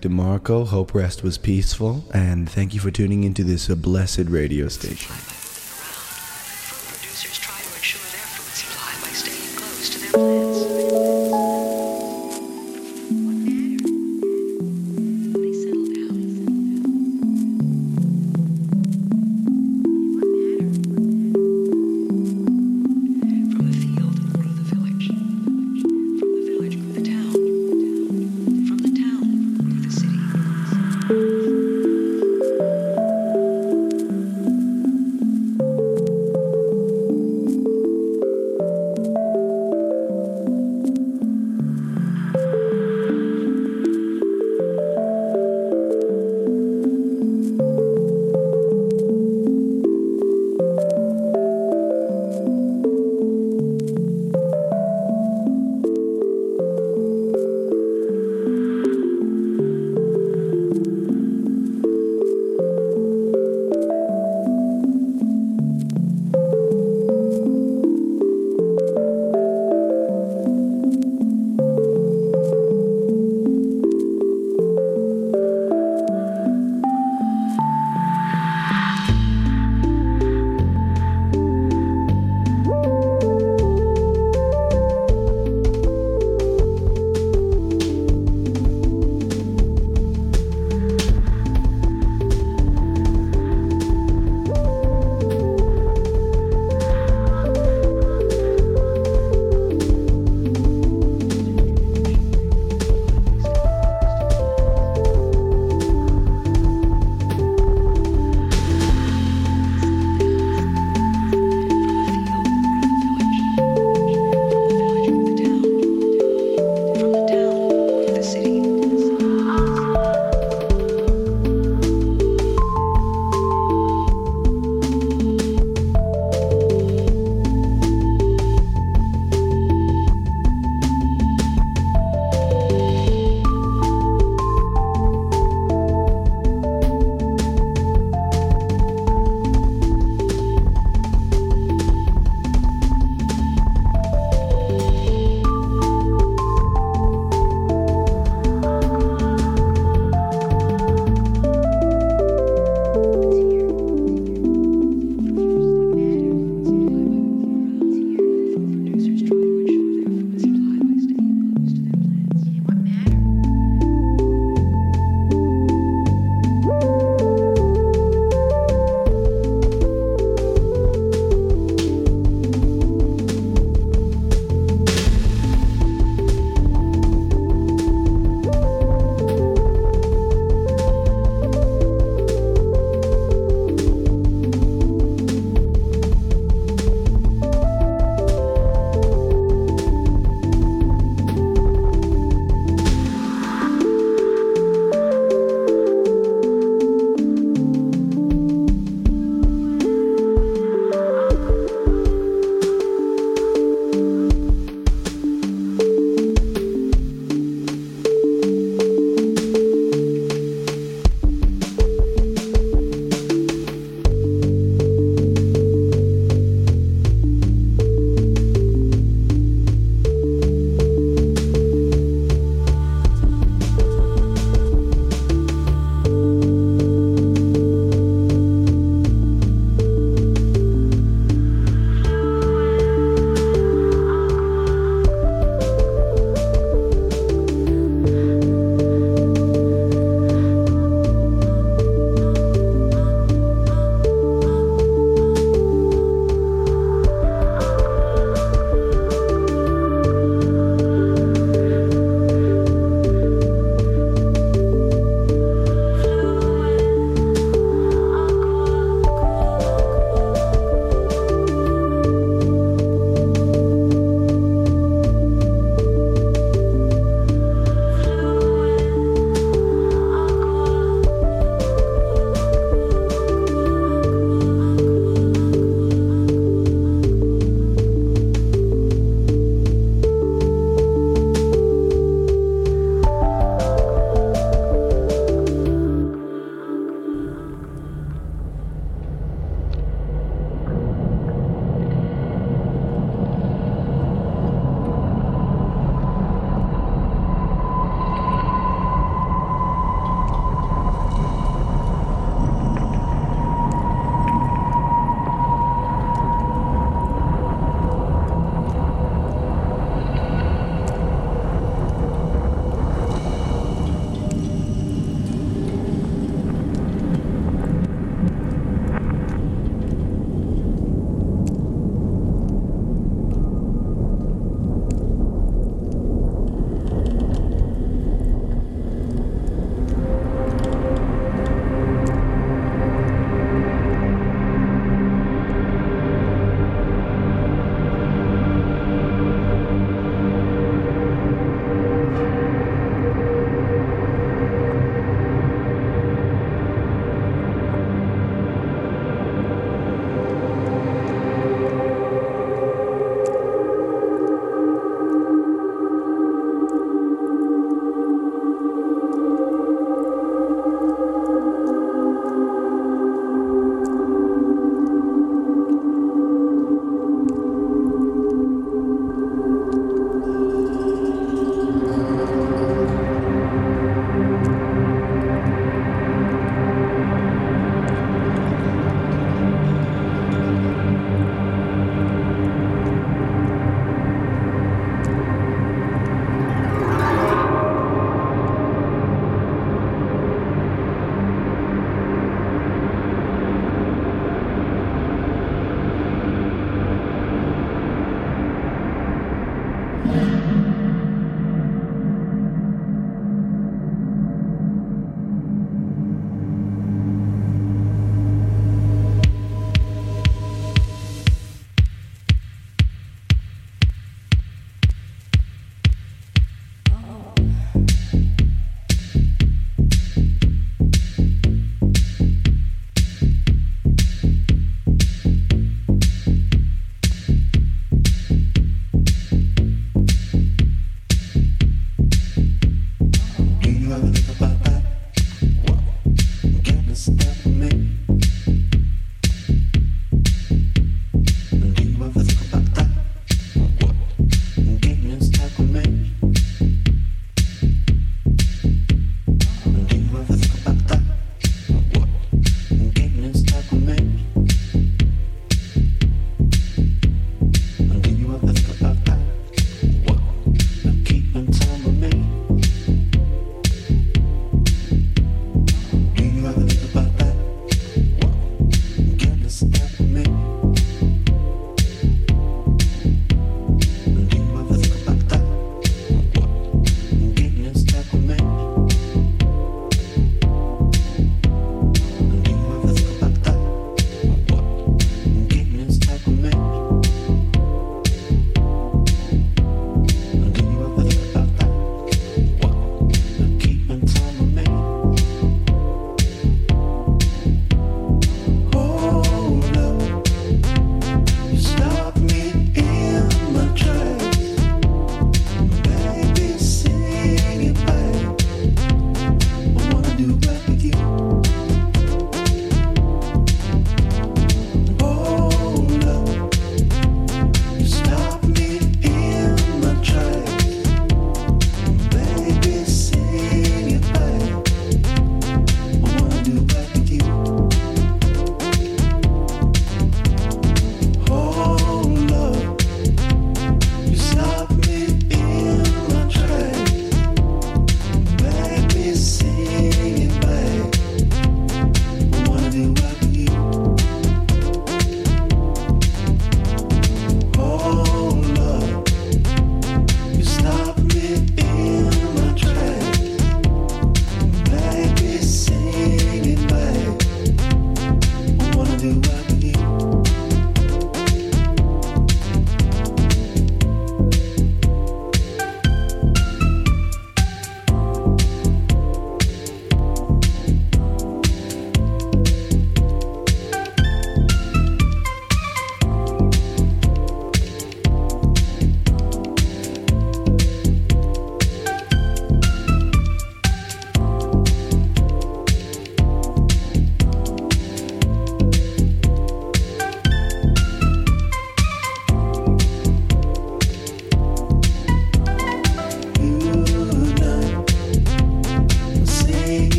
DeMarco. Hope rest was peaceful, and thank you for tuning into this uh, blessed radio station.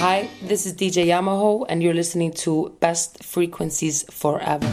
Hi, this is DJ Yamaho, and you're listening to Best Frequencies Forever.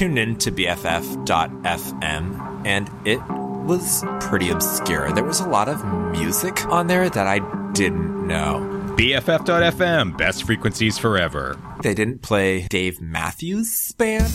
tuned in to BFF.FM, and it was pretty obscure. There was a lot of music on there that I didn't know. BFF.FM, best frequencies forever. They didn't play Dave Matthews' band.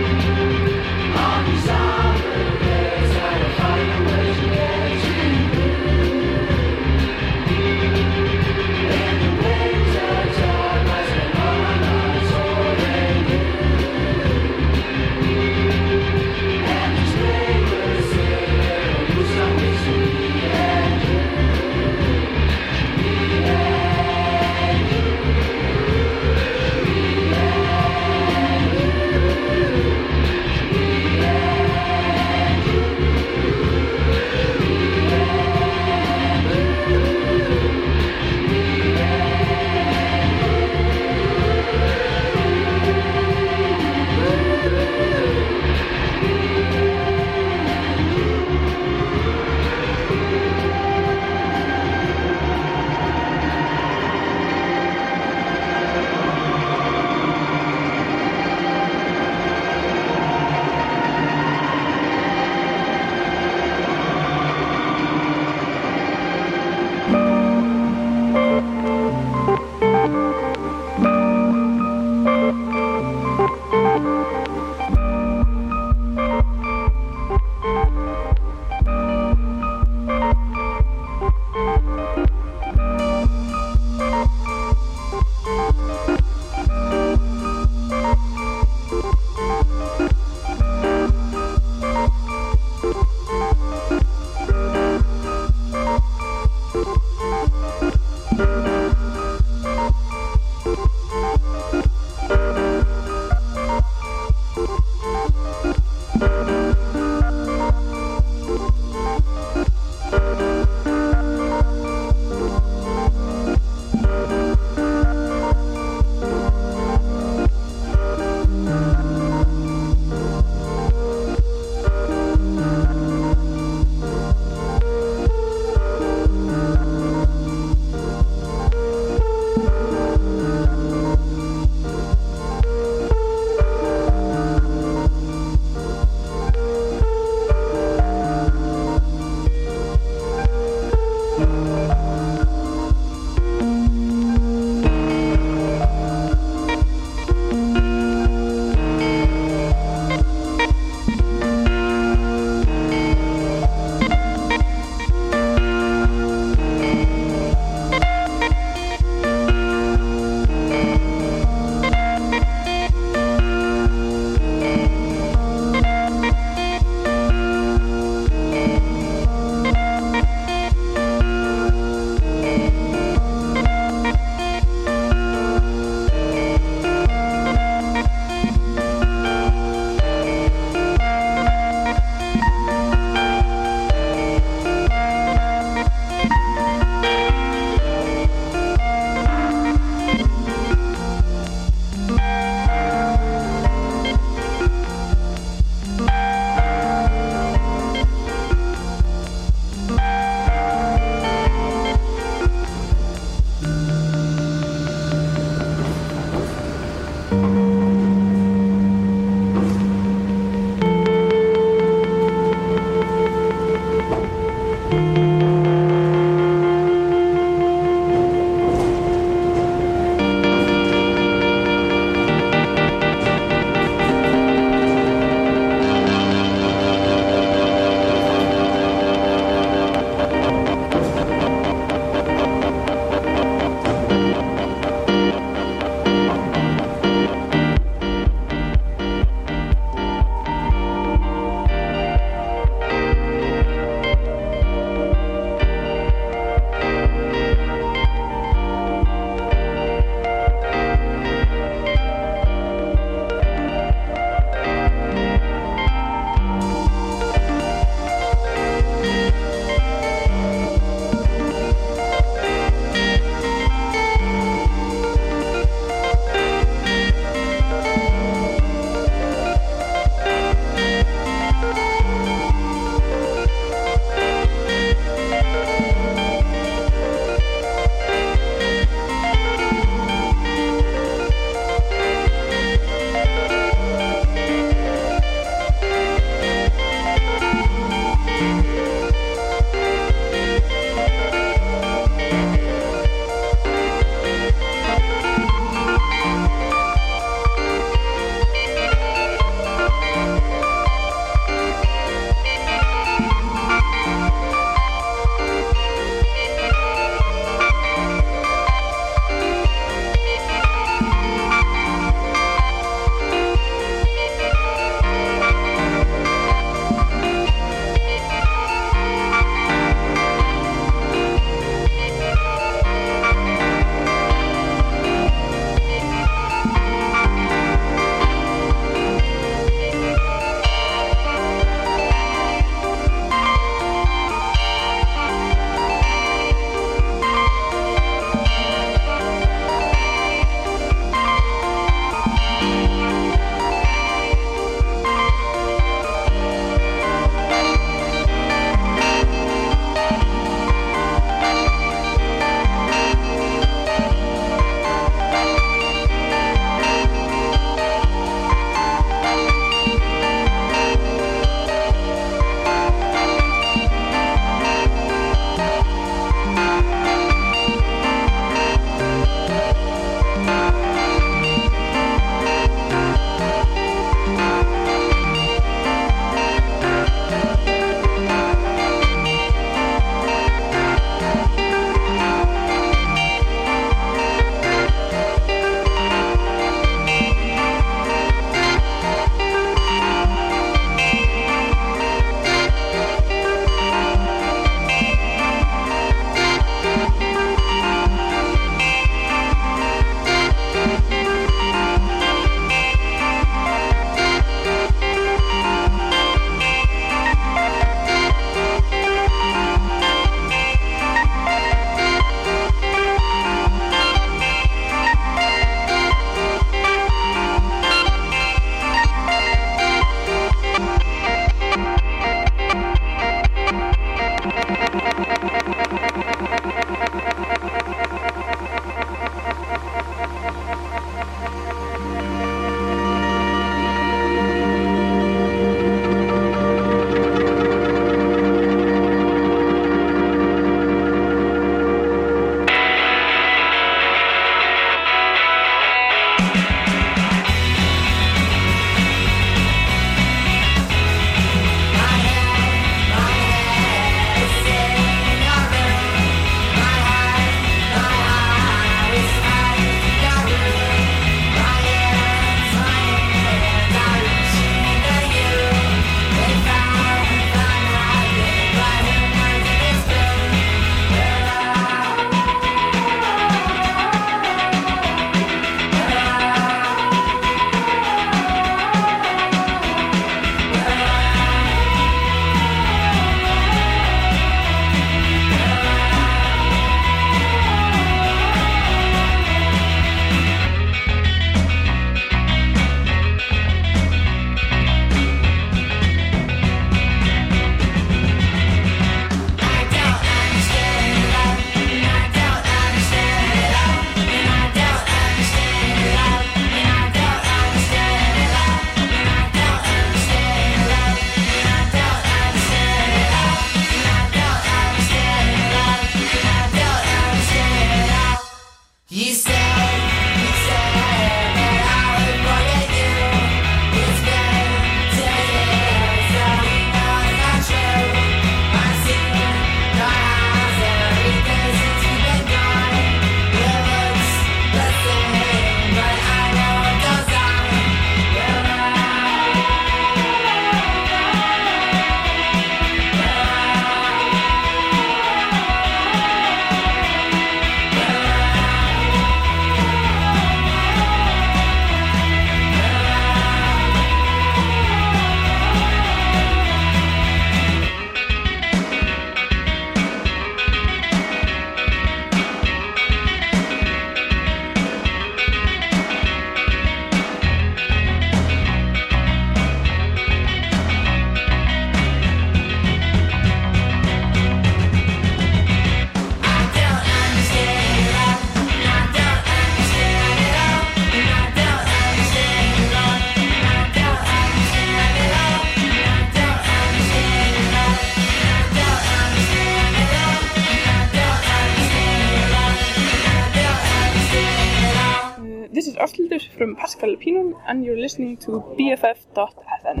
and you're listening to BFF.fm.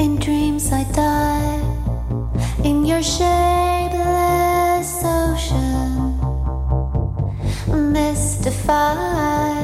In dreams I die in your shapeless ocean, mystified.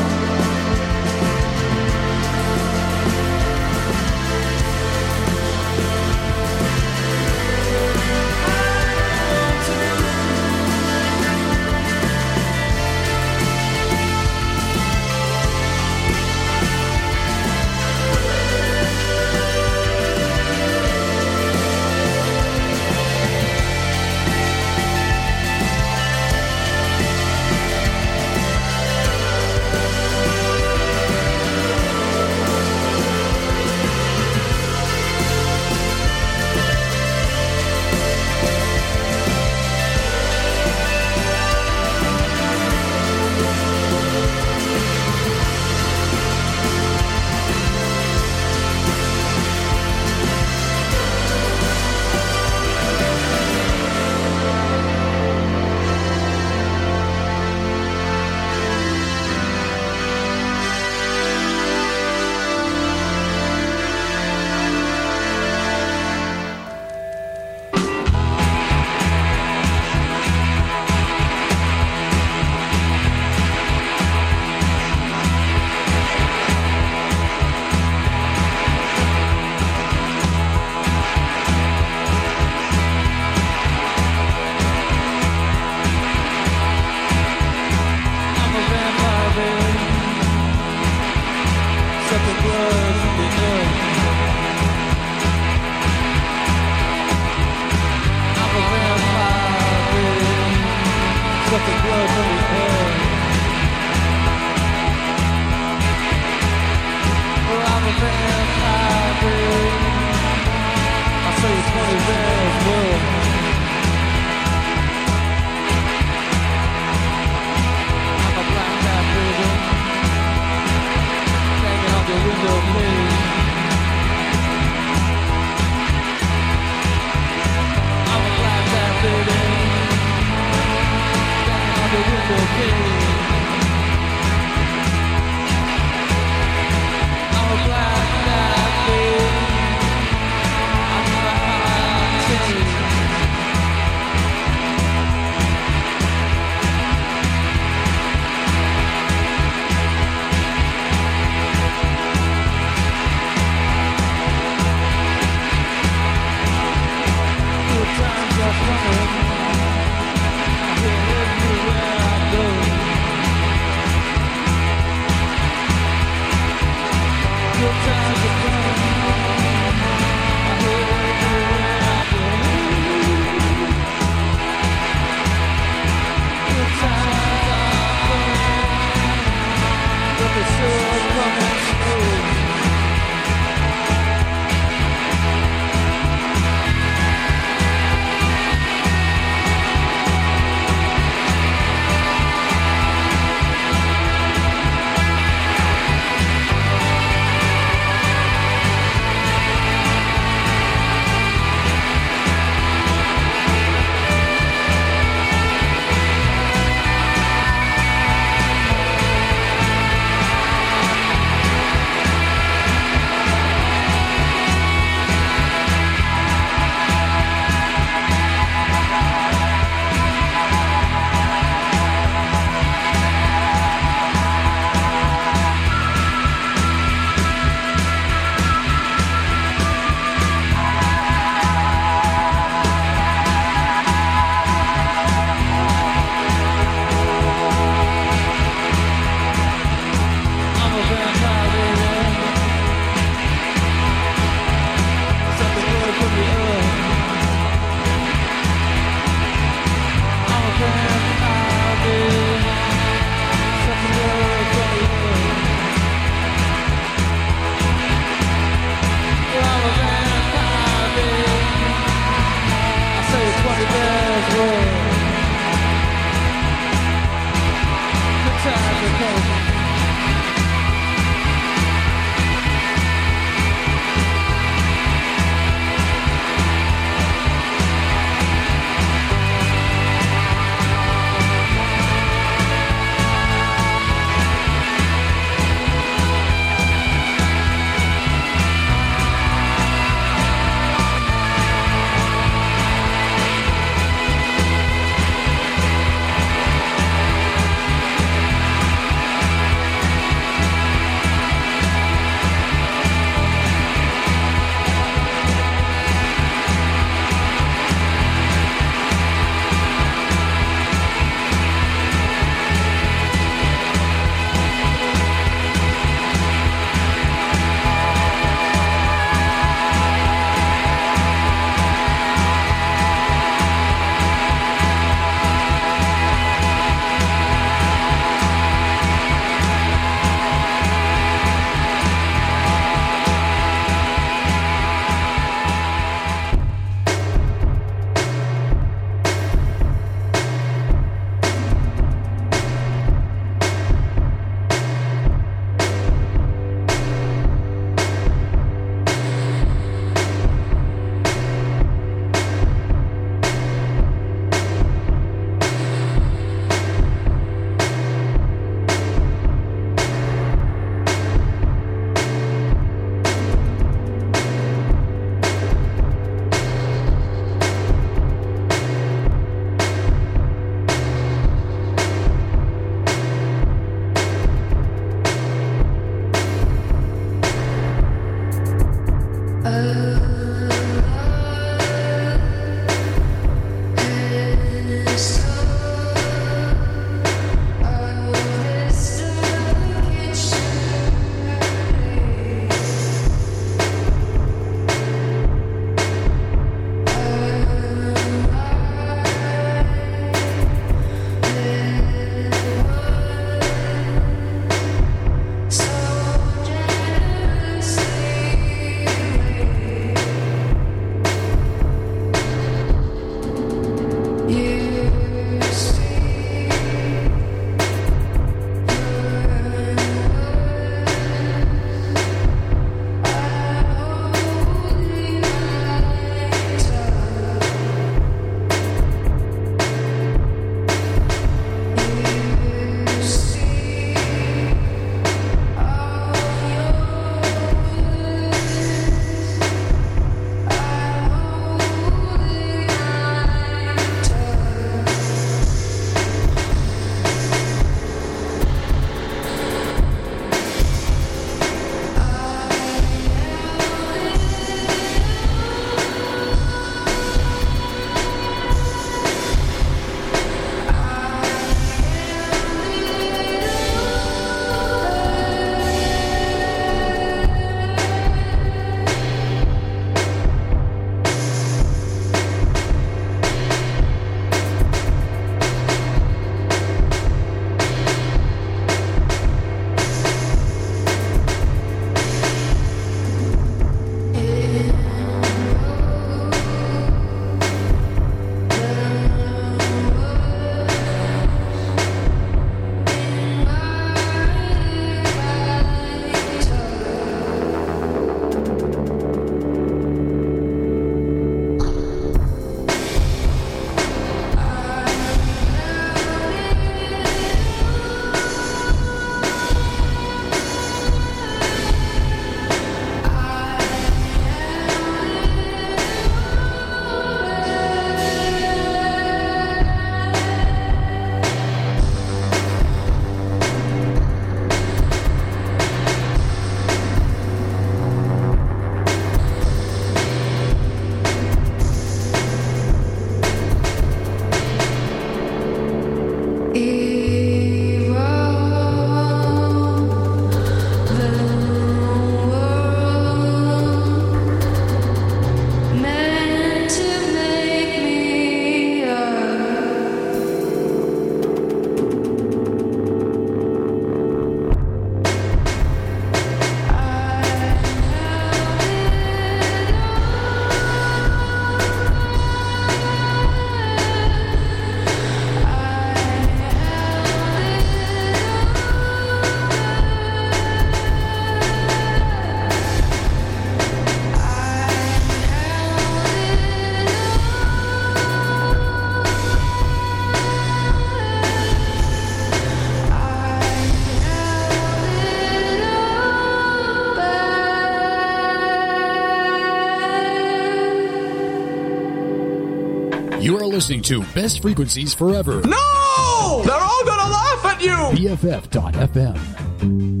listening to Best Frequencies Forever. No! They're all gonna laugh at you! BFF.FM.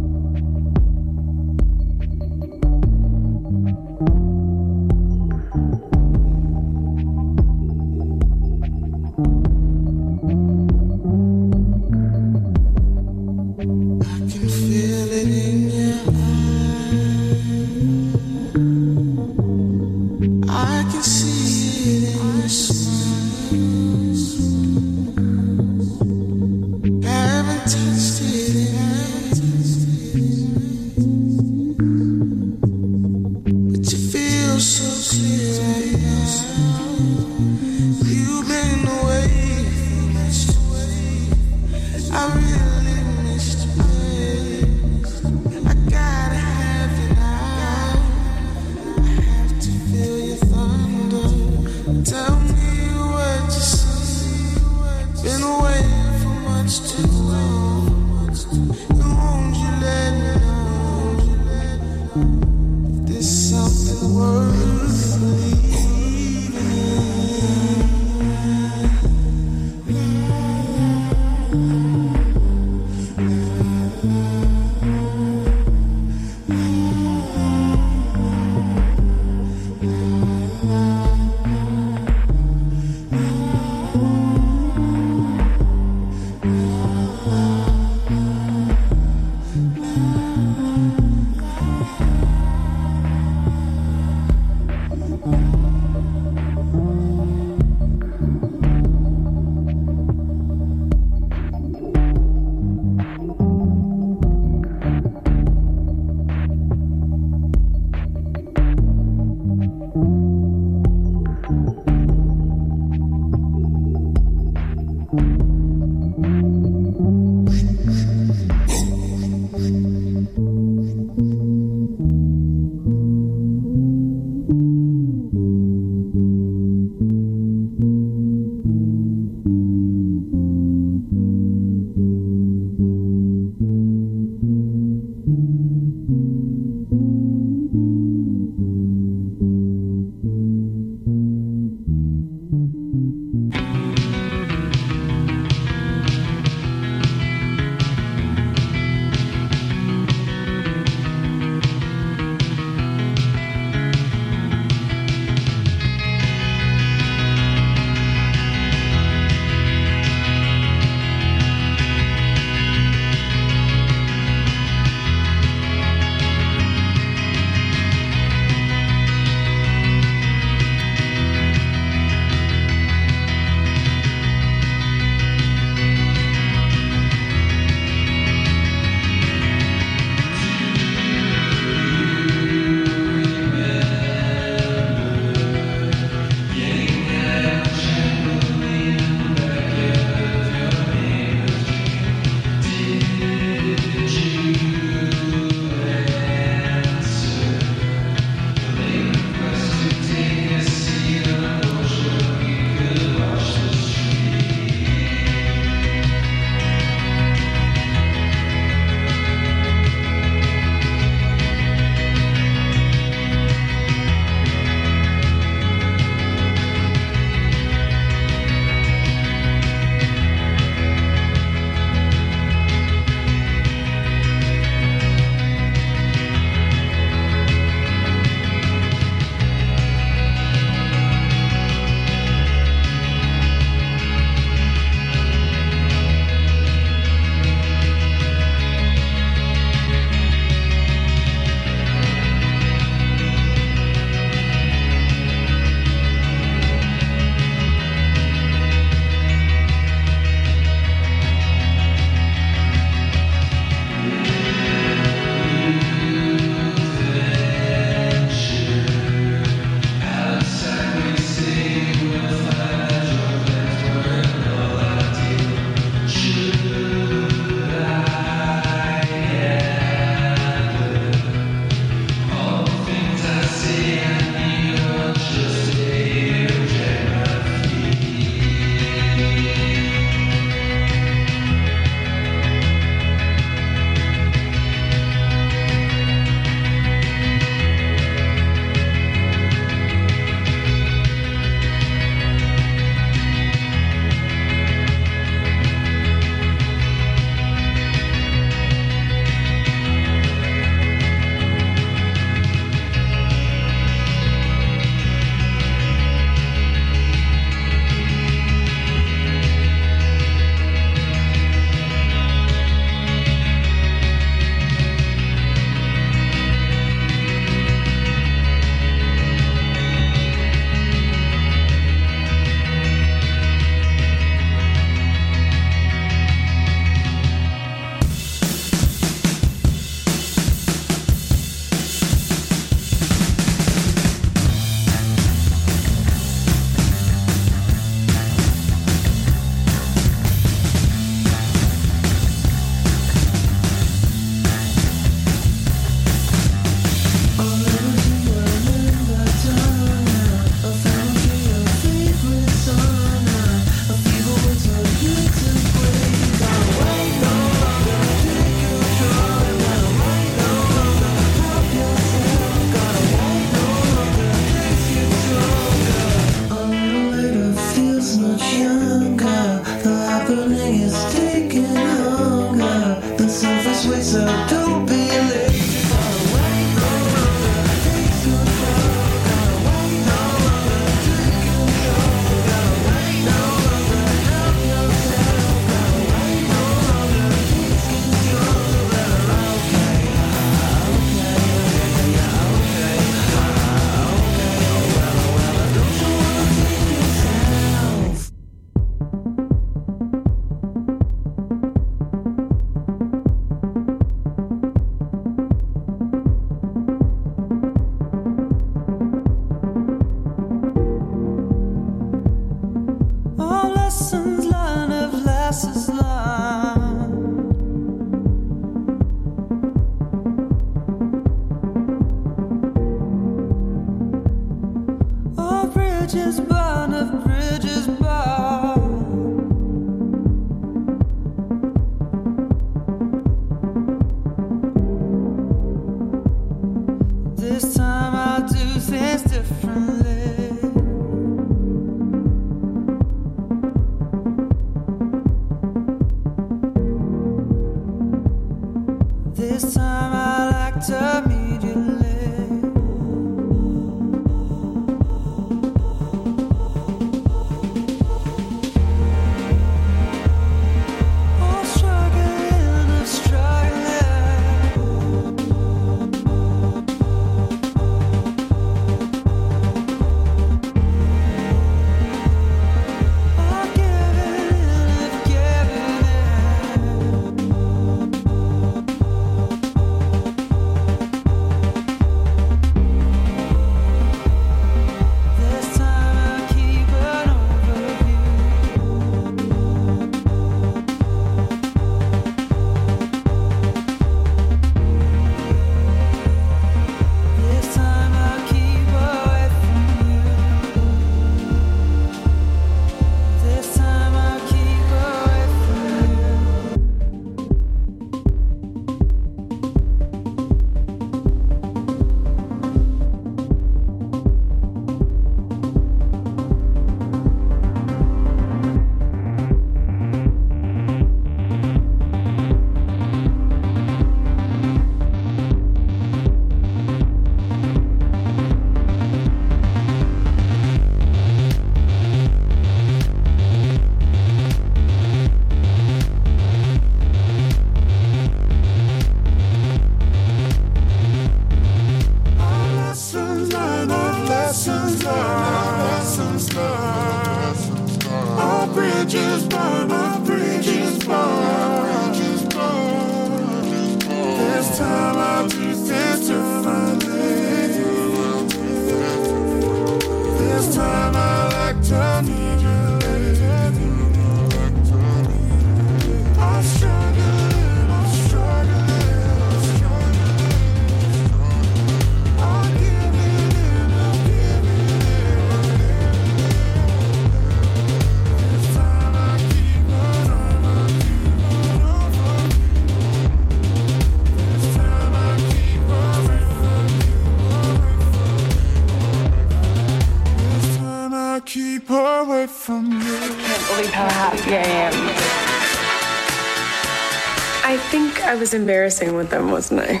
embarrassing with them, wasn't I?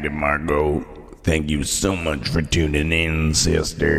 Captain Margot. Thank you so much for tuning in, sister.